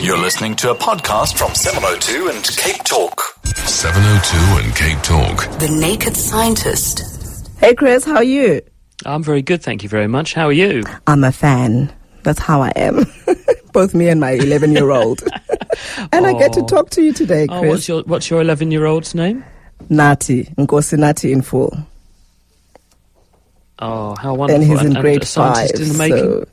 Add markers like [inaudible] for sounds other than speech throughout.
You're listening to a podcast from 702 and Cape Talk. 702 and Cape Talk. The Naked Scientist. Hey, Chris, how are you? I'm very good, thank you very much. How are you? I'm a fan. That's how I am. [laughs] Both me and my 11 year old. [laughs] and I get to oh. talk to you today, Chris. Oh, what's your what's your 11 year old's name? Nati, Nkosi Nati in full. Oh, how wonderful! And he's in and, grade a five. scientist in the making. So, yeah.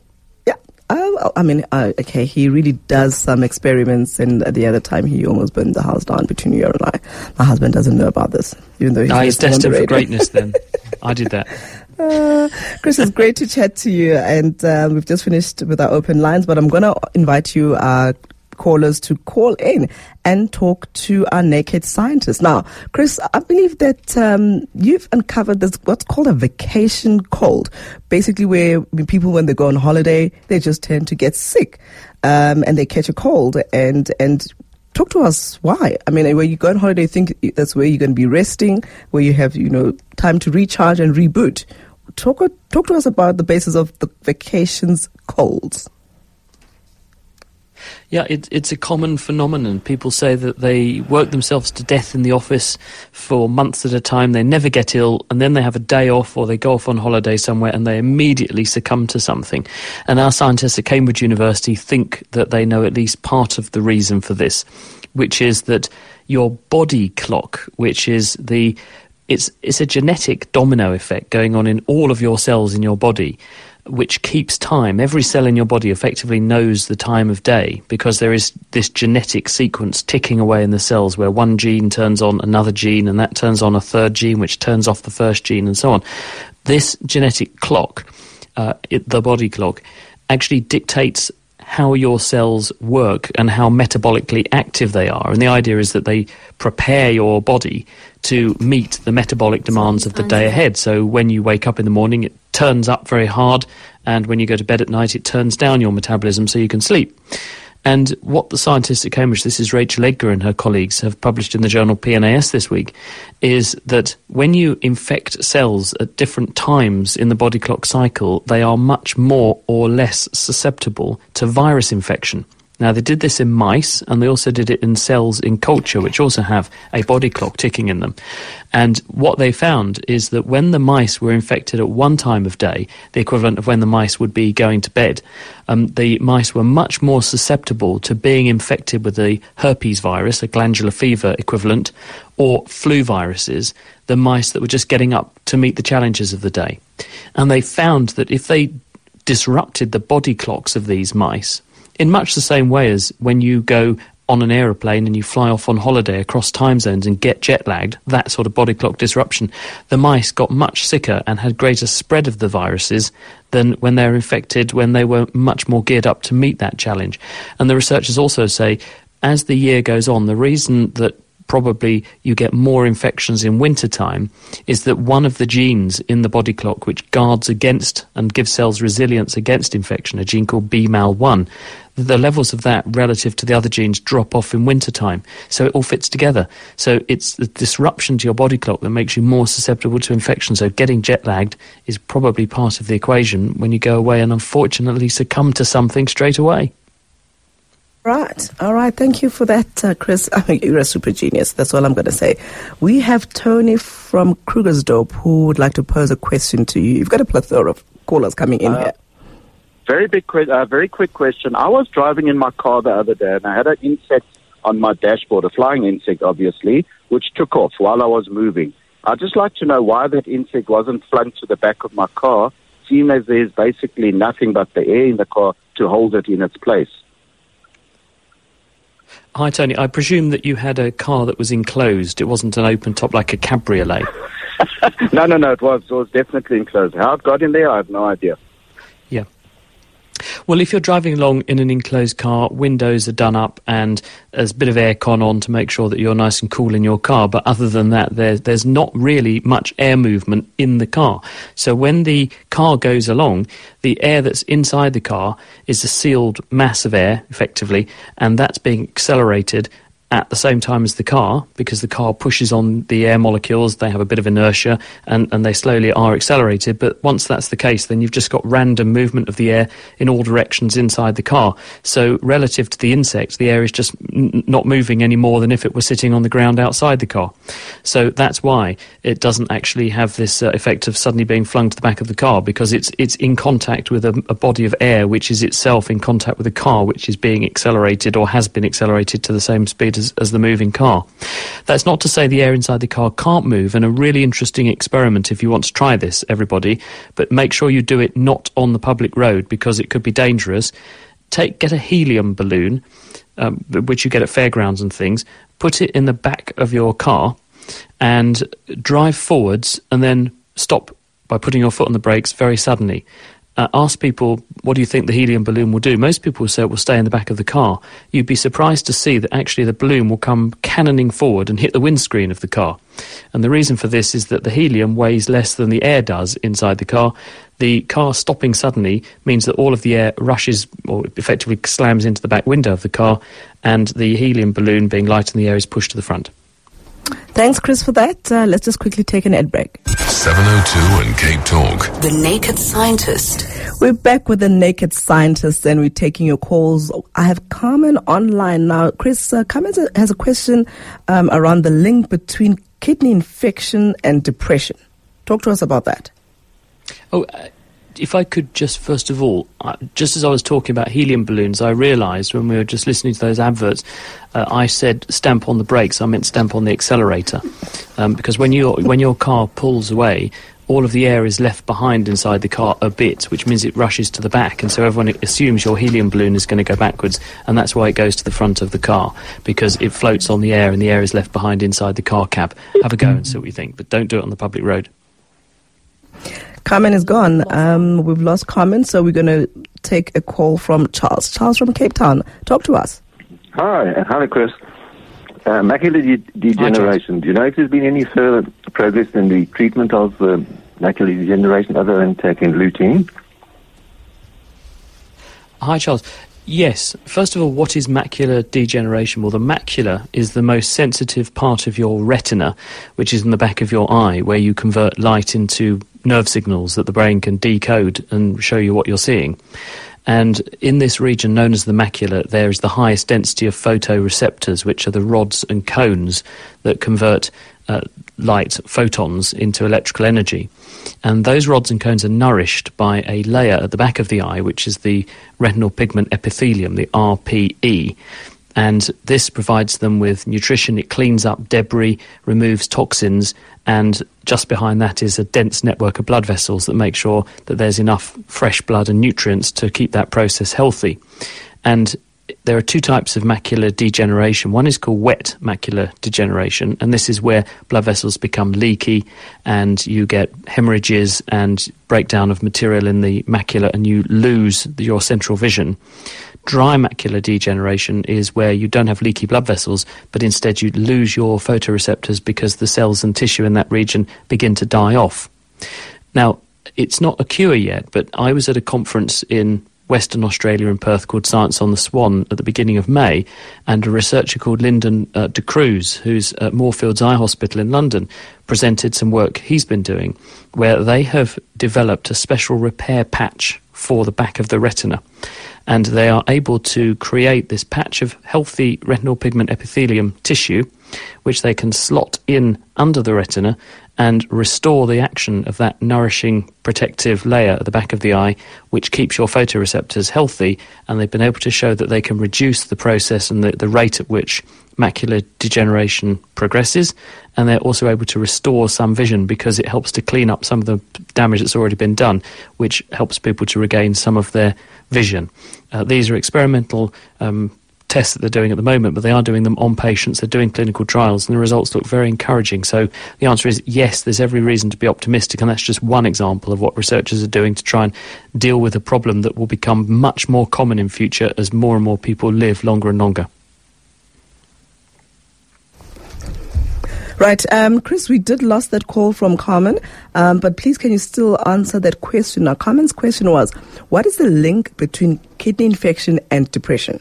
Uh, I mean, uh, okay, he really does some experiments, and at the other time, he almost burned the house down between you and I. My husband doesn't know about this, even though he's, Ah, he's listening on the destined for greatness. Then I did that. [laughs] Uh, Chris, it's great to chat to you, and uh, we've just finished with our open lines, but I'm going to invite you, uh, callers, to call in and talk to our naked scientist. Now, Chris, I believe that um, you've uncovered this what's called a vacation cold, basically where people, when they go on holiday, they just tend to get sick, um, and they catch a cold, and and talk to us why. I mean when you go on holiday think that's where you're going to be resting where you have you know time to recharge and reboot. Talk talk to us about the basis of the vacations colds Yeah, it, it's a common phenomenon. People say that they work themselves to death in the office for months at a time. They never get ill, and then they have a day off or they go off on holiday somewhere and they immediately succumb to something. And our scientists at Cambridge University think that they know at least part of the reason for this, which is that your body clock, which is the it's it's a genetic domino effect going on in all of your cells in your body which keeps time. Every cell in your body effectively knows the time of day because there is this genetic sequence ticking away in the cells where one gene turns on another gene and that turns on a third gene which turns off the first gene and so on. This genetic clock, uh, it, the body clock, actually dictates how your cells work and how metabolically active they are. And the idea is that they prepare your body to meet the metabolic demands of the day ahead. So when you wake up in the morning, it turns up very hard, and when you go to bed at night, it turns down your metabolism so you can sleep. And what the scientists at Cambridge, this is Rachel Edgar and her colleagues, have published in the journal PNAS this week, is that when you infect cells at different times in the body clock cycle, they are much more or less susceptible to virus infection. Now, they did this in mice, and they also did it in cells in culture, which also have a body clock ticking in them. And what they found is that when the mice were infected at one time of day, the equivalent of when the mice would be going to bed, um, the mice were much more susceptible to being infected with the herpes virus, a glandular fever equivalent, or flu viruses than mice that were just getting up to meet the challenges of the day. And they found that if they disrupted the body clocks of these mice, in much the same way as when you go on an aeroplane and you fly off on holiday across time zones and get jet lagged, that sort of body clock disruption, the mice got much sicker and had greater spread of the viruses than when they were infected when they were much more geared up to meet that challenge. And the researchers also say as the year goes on, the reason that probably you get more infections in wintertime is that one of the genes in the body clock which guards against and gives cells resilience against infection, a gene called BMAL1, the levels of that relative to the other genes drop off in wintertime. So it all fits together. So it's the disruption to your body clock that makes you more susceptible to infection. So getting jet lagged is probably part of the equation when you go away and unfortunately succumb to something straight away. Right. All right. Thank you for that, uh, Chris. [laughs] I mean, you're a super genius. That's all I'm going to say. We have Tony from Krugersdorp who would like to pose a question to you. You've got a plethora of callers coming in Uh, here. Very big, uh, very quick question. I was driving in my car the other day, and I had an insect on my dashboard, a flying insect, obviously, which took off while I was moving. I'd just like to know why that insect wasn't flung to the back of my car, seeing as there's basically nothing but the air in the car to hold it in its place. Hi, Tony. I presume that you had a car that was enclosed. It wasn't an open top like a cabriolet. [laughs] no, no, no, it was, it was definitely enclosed. How it got in there, I have no idea. Well, if you're driving along in an enclosed car, windows are done up and there's a bit of aircon on to make sure that you're nice and cool in your car. But other than that, there, there's not really much air movement in the car. So when the car goes along, the air that's inside the car is a sealed mass of air, effectively, and that's being accelerated at the same time as the car because the car pushes on the air molecules, they have a bit of inertia and, and they slowly are accelerated. But once that's the case, then you've just got random movement of the air in all directions inside the car. So, relative to the insect, the air is just n- not moving any more than if it were sitting on the ground outside the car. So, that's why it doesn't actually have this uh, effect of suddenly being flung to the back of the car because it's, it's in contact with a, a body of air which is itself in contact with a car which is being accelerated or has been accelerated to the same speed as, as the moving car. That's not to say the air inside the car can't move, and a really interesting experiment if you want to try this, everybody, but make sure you do it not on the public road because it could be dangerous. Take Get a helium balloon, um, which you get at fairgrounds and things, put it in the back of your car and drive forwards and then stop by putting your foot on the brakes very suddenly uh, ask people, what do you think the helium balloon will do? Most people will say it will stay in the back of the car. You'd be surprised to see that actually the balloon will come cannoning forward and hit the windscreen of the car. And the reason for this is that the helium weighs less than the air does inside the car. The car stopping suddenly means that all of the air rushes or effectively slams into the back window of the car, and the helium balloon, being light in the air, is pushed to the front. Thanks, Chris, for that. Uh, let's just quickly take an ad break. 702 and Cape Talk. The Naked Scientist. We're back with the Naked Scientist and we're taking your calls. I have Carmen online now. Chris, uh, Carmen has a question um, around the link between kidney infection and depression. Talk to us about that. Oh, uh, if I could just first of all, just as I was talking about helium balloons, I realised when we were just listening to those adverts, uh, I said stamp on the brakes. I meant stamp on the accelerator, um, because when your when your car pulls away, all of the air is left behind inside the car a bit, which means it rushes to the back, and so everyone assumes your helium balloon is going to go backwards, and that's why it goes to the front of the car because it floats on the air and the air is left behind inside the car cab. Have a go and see what you think, but don't do it on the public road. Carmen is gone. Um, we've lost Carmen, so we're going to take a call from Charles. Charles from Cape Town. Talk to us. Hi, hi, Chris. Uh, macular de- degeneration. Do you know if there's been any further progress in the treatment of uh, macular degeneration other than taking lutein? Hi, Charles. Yes. First of all, what is macular degeneration? Well, the macula is the most sensitive part of your retina, which is in the back of your eye, where you convert light into nerve signals that the brain can decode and show you what you're seeing. And in this region known as the macula, there is the highest density of photoreceptors, which are the rods and cones that convert uh, light, photons, into electrical energy. And those rods and cones are nourished by a layer at the back of the eye, which is the retinal pigment epithelium, the RPE. And this provides them with nutrition. It cleans up debris, removes toxins, and just behind that is a dense network of blood vessels that make sure that there's enough fresh blood and nutrients to keep that process healthy. And there are two types of macular degeneration. One is called wet macular degeneration, and this is where blood vessels become leaky and you get hemorrhages and breakdown of material in the macula and you lose your central vision. Dry macular degeneration is where you don't have leaky blood vessels, but instead you lose your photoreceptors because the cells and tissue in that region begin to die off. Now, it's not a cure yet, but I was at a conference in Western Australia in Perth called Science on the Swan at the beginning of May, and a researcher called Lyndon uh, da Cruz, who's at Moorfields Eye Hospital in London, presented some work he's been doing where they have developed a special repair patch for the back of the retina. And they are able to create this patch of healthy retinal pigment epithelium tissue, which they can slot in under the retina and restore the action of that nourishing protective layer at the back of the eye, which keeps your photoreceptors healthy. And they've been able to show that they can reduce the process and the, the rate at which macular degeneration progresses. And they're also able to restore some vision because it helps to clean up some of the damage that's already been done, which helps people to regain some of their vision. Uh, these are experimental um, tests that they're doing at the moment, but they are doing them on patients. They're doing clinical trials, and the results look very encouraging. So the answer is yes, there's every reason to be optimistic, and that's just one example of what researchers are doing to try and deal with a problem that will become much more common in future as more and more people live longer and longer. Right, um, Chris, we did lost that call from Carmen, um, but please can you still answer that question? Now, Carmen's question was, what is the link between kidney infection and depression?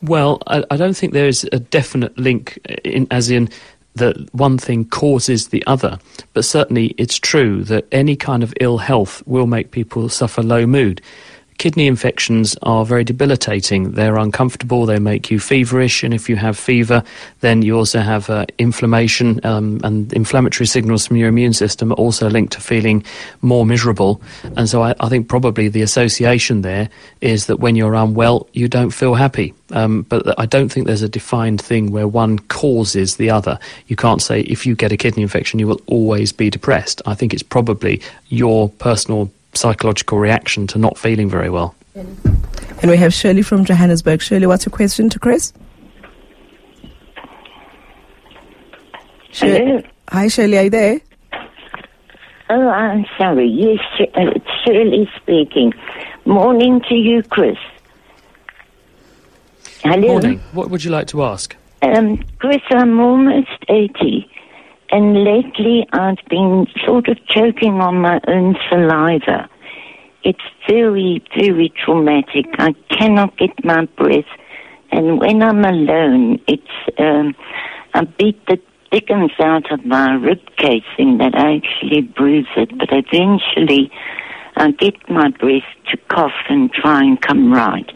Well, I, I don't think there is a definite link, in, as in that one thing causes the other. But certainly it's true that any kind of ill health will make people suffer low mood. Kidney infections are very debilitating. They're uncomfortable, they make you feverish, and if you have fever, then you also have uh, inflammation, um, and inflammatory signals from your immune system are also linked to feeling more miserable. And so I, I think probably the association there is that when you're unwell, you don't feel happy. Um, but I don't think there's a defined thing where one causes the other. You can't say if you get a kidney infection, you will always be depressed. I think it's probably your personal psychological reaction to not feeling very well. And we have Shirley from Johannesburg. Shirley, what's your question to Chris? Hello. Hi, Shirley, are you there? Oh, I'm sorry. Yes, uh, it's Shirley speaking. Morning to you, Chris. Hello. Morning. What would you like to ask? Um, Chris, I'm almost 80, and lately I've been sort of choking on my own saliva. It's very, very traumatic. I cannot get my breath, and when I'm alone, it's um, I beat the dickens out of my rib casing that I actually bruise it, but eventually I get my breath to cough and try and come right.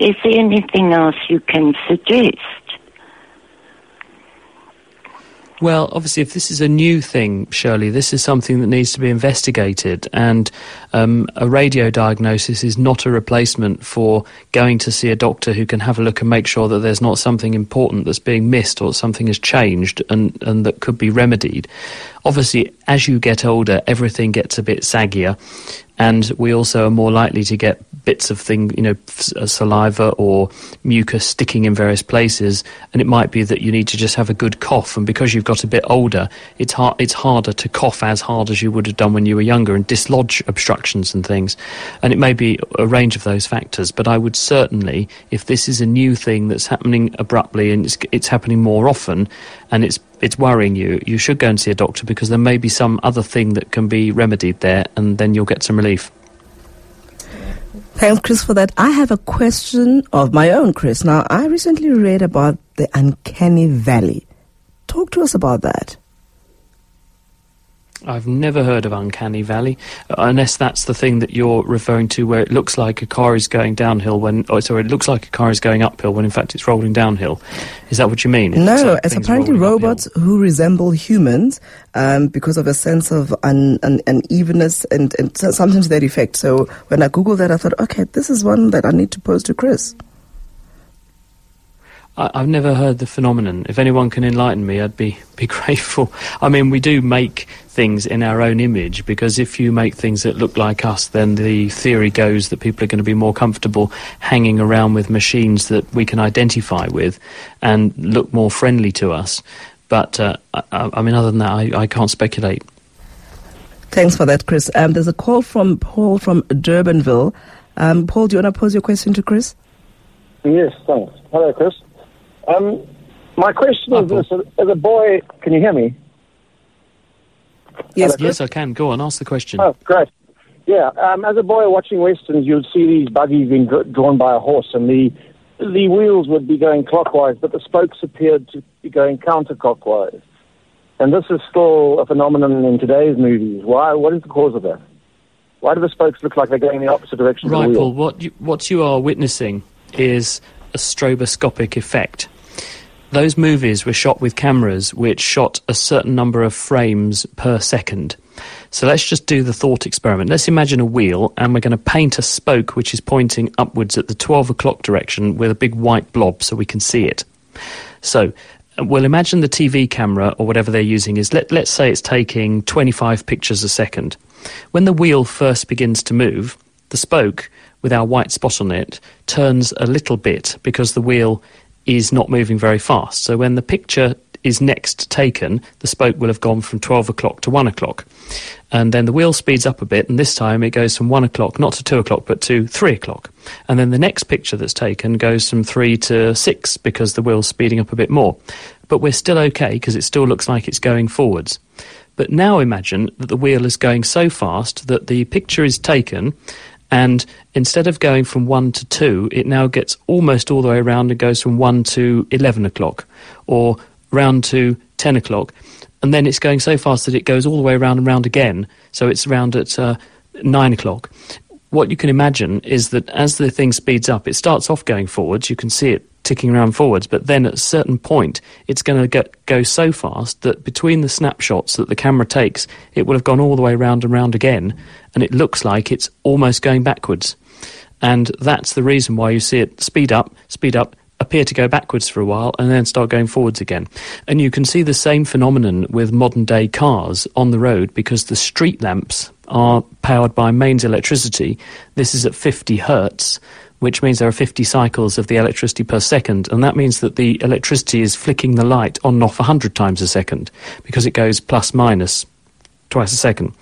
Is there anything else you can suggest? Well, obviously, if this is a new thing, Shirley, this is something that needs to be investigated. And um, a radio diagnosis is not a replacement for going to see a doctor who can have a look and make sure that there's not something important that's being missed or something has changed and, and that could be remedied. Obviously, as you get older, everything gets a bit saggier and we also are more likely to get bits of thing, you know, uh, saliva or mucus sticking in various places, and it might be that you need to just have a good cough. And because you've got a bit older, it's hard, it's harder to cough as hard as you would have done when you were younger and dislodge obstructions and things. And it may be a range of those factors, but I would certainly, if this is a new thing that's happening abruptly and it's, it's happening more often, and it's it's worrying you, you should go and see a doctor because there may be some other thing that can be remedied there, and then you'll get some relief. Thanks, Chris, for that. I have a question of my own, Chris. Now, I recently read about the uncanny valley. Talk to us about that. I've never heard of Uncanny Valley, uh, unless that's the thing that you're referring to, where it looks like a car is going downhill when, oh, sorry, it looks like a car is going uphill when in fact it's rolling downhill. Is that what you mean? It no, like it's apparently robots uphill. who resemble humans um, because of a sense of un, un, unevenness and, and something to that effect. So when I googled that, I thought, okay, this is one that I need to pose to Chris. I, have never heard the phenomenon. If anyone can enlighten me, I'd be, [laughs] be grateful. I mean, we do make things in our own image because if you make things that look like us, then the theory goes that people are going to be more comfortable hanging around with machines that we can identify with and look more friendly to us. But, uh, I, I, mean, other than that, I, I can't speculate. Thanks for that, Chris. Um, there's a call from Paul from Durbanville. Um, Paul, do you want to pose your question to Chris? Yes, thanks. Hello, Chris. Um, my question is this: as a boy, can you hear me? Yes, yes, I can. Go on, ask the question. Oh, great. Yeah, um, as a boy watching westerns, you'd see these buggies being dr- drawn by a horse, and the the wheels would be going clockwise, but the spokes appeared to be going counterclockwise. And this is still a phenomenon in today's movies. Why? What is the cause of that? Why do the spokes look like they're going in the opposite direction? Right, Paul. What you, what you are witnessing is a stroboscopic effect those movies were shot with cameras which shot a certain number of frames per second. So let's just do the thought experiment. Let's imagine a wheel, and we're going to paint a spoke which is pointing upwards at the 12 o'clock direction with a big white blob so we can see it. So uh, we'll imagine the TV camera or whatever they're using is, let, let's say it's taking 25 pictures a second. When the wheel first begins to move, the spoke with our white spot on it turns a little bit because the wheel is not moving very fast. So when the picture is next taken, the spoke will have gone from 12 o'clock to 1 o'clock. And then the wheel speeds up a bit, and this time it goes from 1 o'clock, not to 2 o'clock, but to 3 o'clock. And then the next picture that's taken goes from 3 to 6 because the wheel's speeding up a bit more. But we're still okay because it still looks like it's going forwards. But now imagine that the wheel is going so fast that the picture is taken and instead of going from 1 to 2, it now gets almost all the way around and goes from 1 to 11 o'clock or round to 10 o'clock. And then it's going so fast that it goes all the way around and round again. So it's round at uh, 9 o'clock. What you can imagine is that as the thing speeds up, it starts off going forwards. You can see it ticking around forwards, but then at a certain point, it's going to go so fast that between the snapshots that the camera takes, it will have gone all the way round and round again, and it looks like it's almost going backwards. And that's the reason why you see it speed up, speed up, appear to go backwards for a while and then start going forwards again. And you can see the same phenomenon with modern day cars on the road because the street lamps are powered by mains electricity. This is at 50 hertz which means there are 50 cycles of the electricity per second, and that means that the electricity is flicking the light on and off 100 times a second because it goes plus minus twice a second.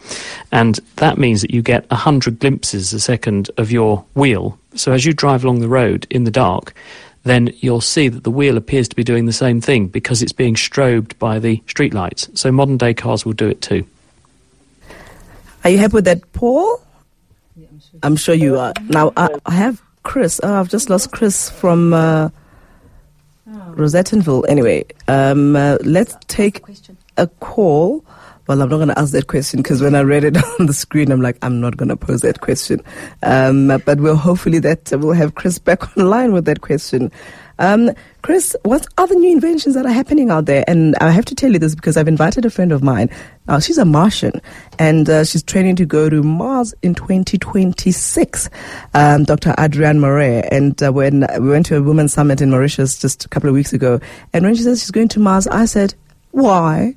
And that means that you get 100 glimpses a second of your wheel. So as you drive along the road in the dark, then you'll see that the wheel appears to be doing the same thing because it's being strobed by the streetlights. So modern day cars will do it too. Are you happy with that, Paul? I'm sure you are. Now, I, I have Chris. Oh, I've just lost Chris from uh, Rosettenville. Anyway, um, uh, let's take a call. Well, I'm not going to ask that question because when I read it [laughs] on the screen, I'm like, I'm not going to pose that question. Um, but we'll hopefully that we'll have Chris back [laughs] online with that question. Um, Chris, what other new inventions that are happening out there? And I have to tell you this because I've invited a friend of mine. Uh, she's a Martian and uh, she's training to go to Mars in 2026. Um, Dr. Adrienne Marais. And uh, when we went to a women's summit in Mauritius just a couple of weeks ago, and when she said she's going to Mars, I said, why?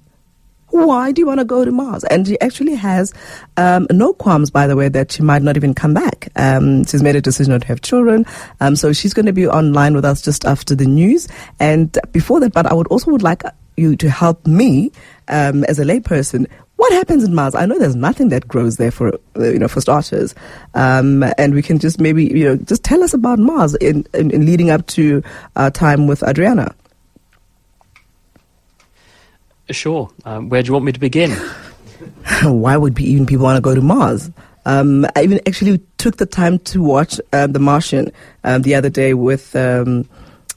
Why do you want to go to Mars? And she actually has um, no qualms, by the way, that she might not even come back. Um, she's made a decision not to have children. Um, so she's going to be online with us just after the news. And before that, but I would also would like you to help me um, as a layperson what happens in Mars? I know there's nothing that grows there for uh, you know for starters, um, and we can just maybe you know just tell us about Mars in, in, in leading up to our time with Adriana. Sure. Um, where do you want me to begin? [laughs] Why would even people want to go to Mars? Um, I even actually took the time to watch uh, The Martian um, the other day with um,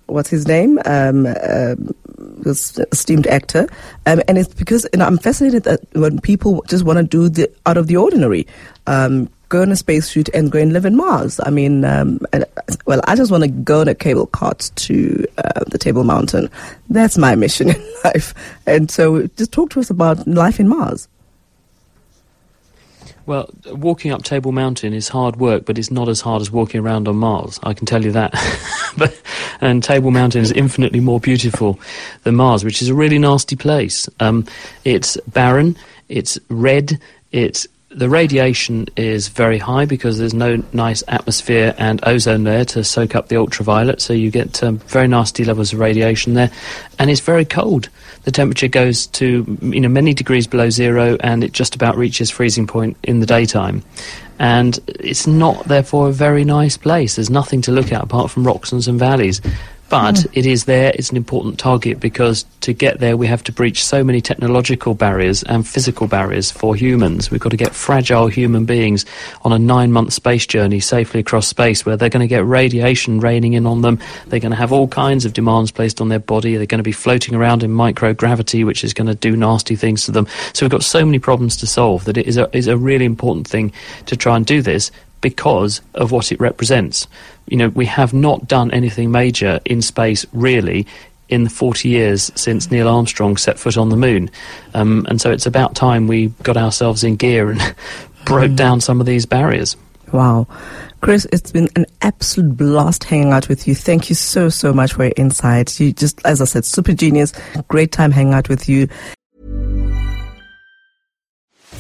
what's his name, um, uh, this esteemed actor, um, and it's because you know, I'm fascinated that when people just want to do the out of the ordinary. Um, go in a spacesuit and go and live in Mars. I mean, um, well, I just want to go on a cable cart to uh, the Table Mountain. That's my mission [laughs] in life. And so, just talk to us about life in Mars. Well, walking up Table Mountain is hard work, but it's not as hard as walking around on Mars. I can tell you that. [laughs] but, and Table Mountain is infinitely more beautiful than Mars, which is a really nasty place. Um, it's barren, it's red, it's the radiation is very high because there's no nice atmosphere and ozone there to soak up the ultraviolet, so you get um, very nasty levels of radiation there, and it's very cold. The temperature goes to you know many degrees below zero, and it just about reaches freezing point in the daytime. And it's not, therefore, a very nice place. There's nothing to look at apart from rocks and some valleys. But mm. it is there, it's an important target because to get there we have to breach so many technological barriers and physical barriers for humans. We've got to get fragile human beings on a nine month space journey safely across space where they're going to get radiation raining in on them. They're going to have all kinds of demands placed on their body. They're going to be floating around in microgravity, which is going to do nasty things to them. So we've got so many problems to solve that it is a, is a really important thing to try and do this because of what it represents. You know, we have not done anything major in space really in the 40 years since Neil Armstrong set foot on the moon. Um, and so it's about time we got ourselves in gear and [laughs] broke down some of these barriers. Wow. Chris, it's been an absolute blast hanging out with you. Thank you so, so much for your insights. You just, as I said, super genius. Great time hanging out with you.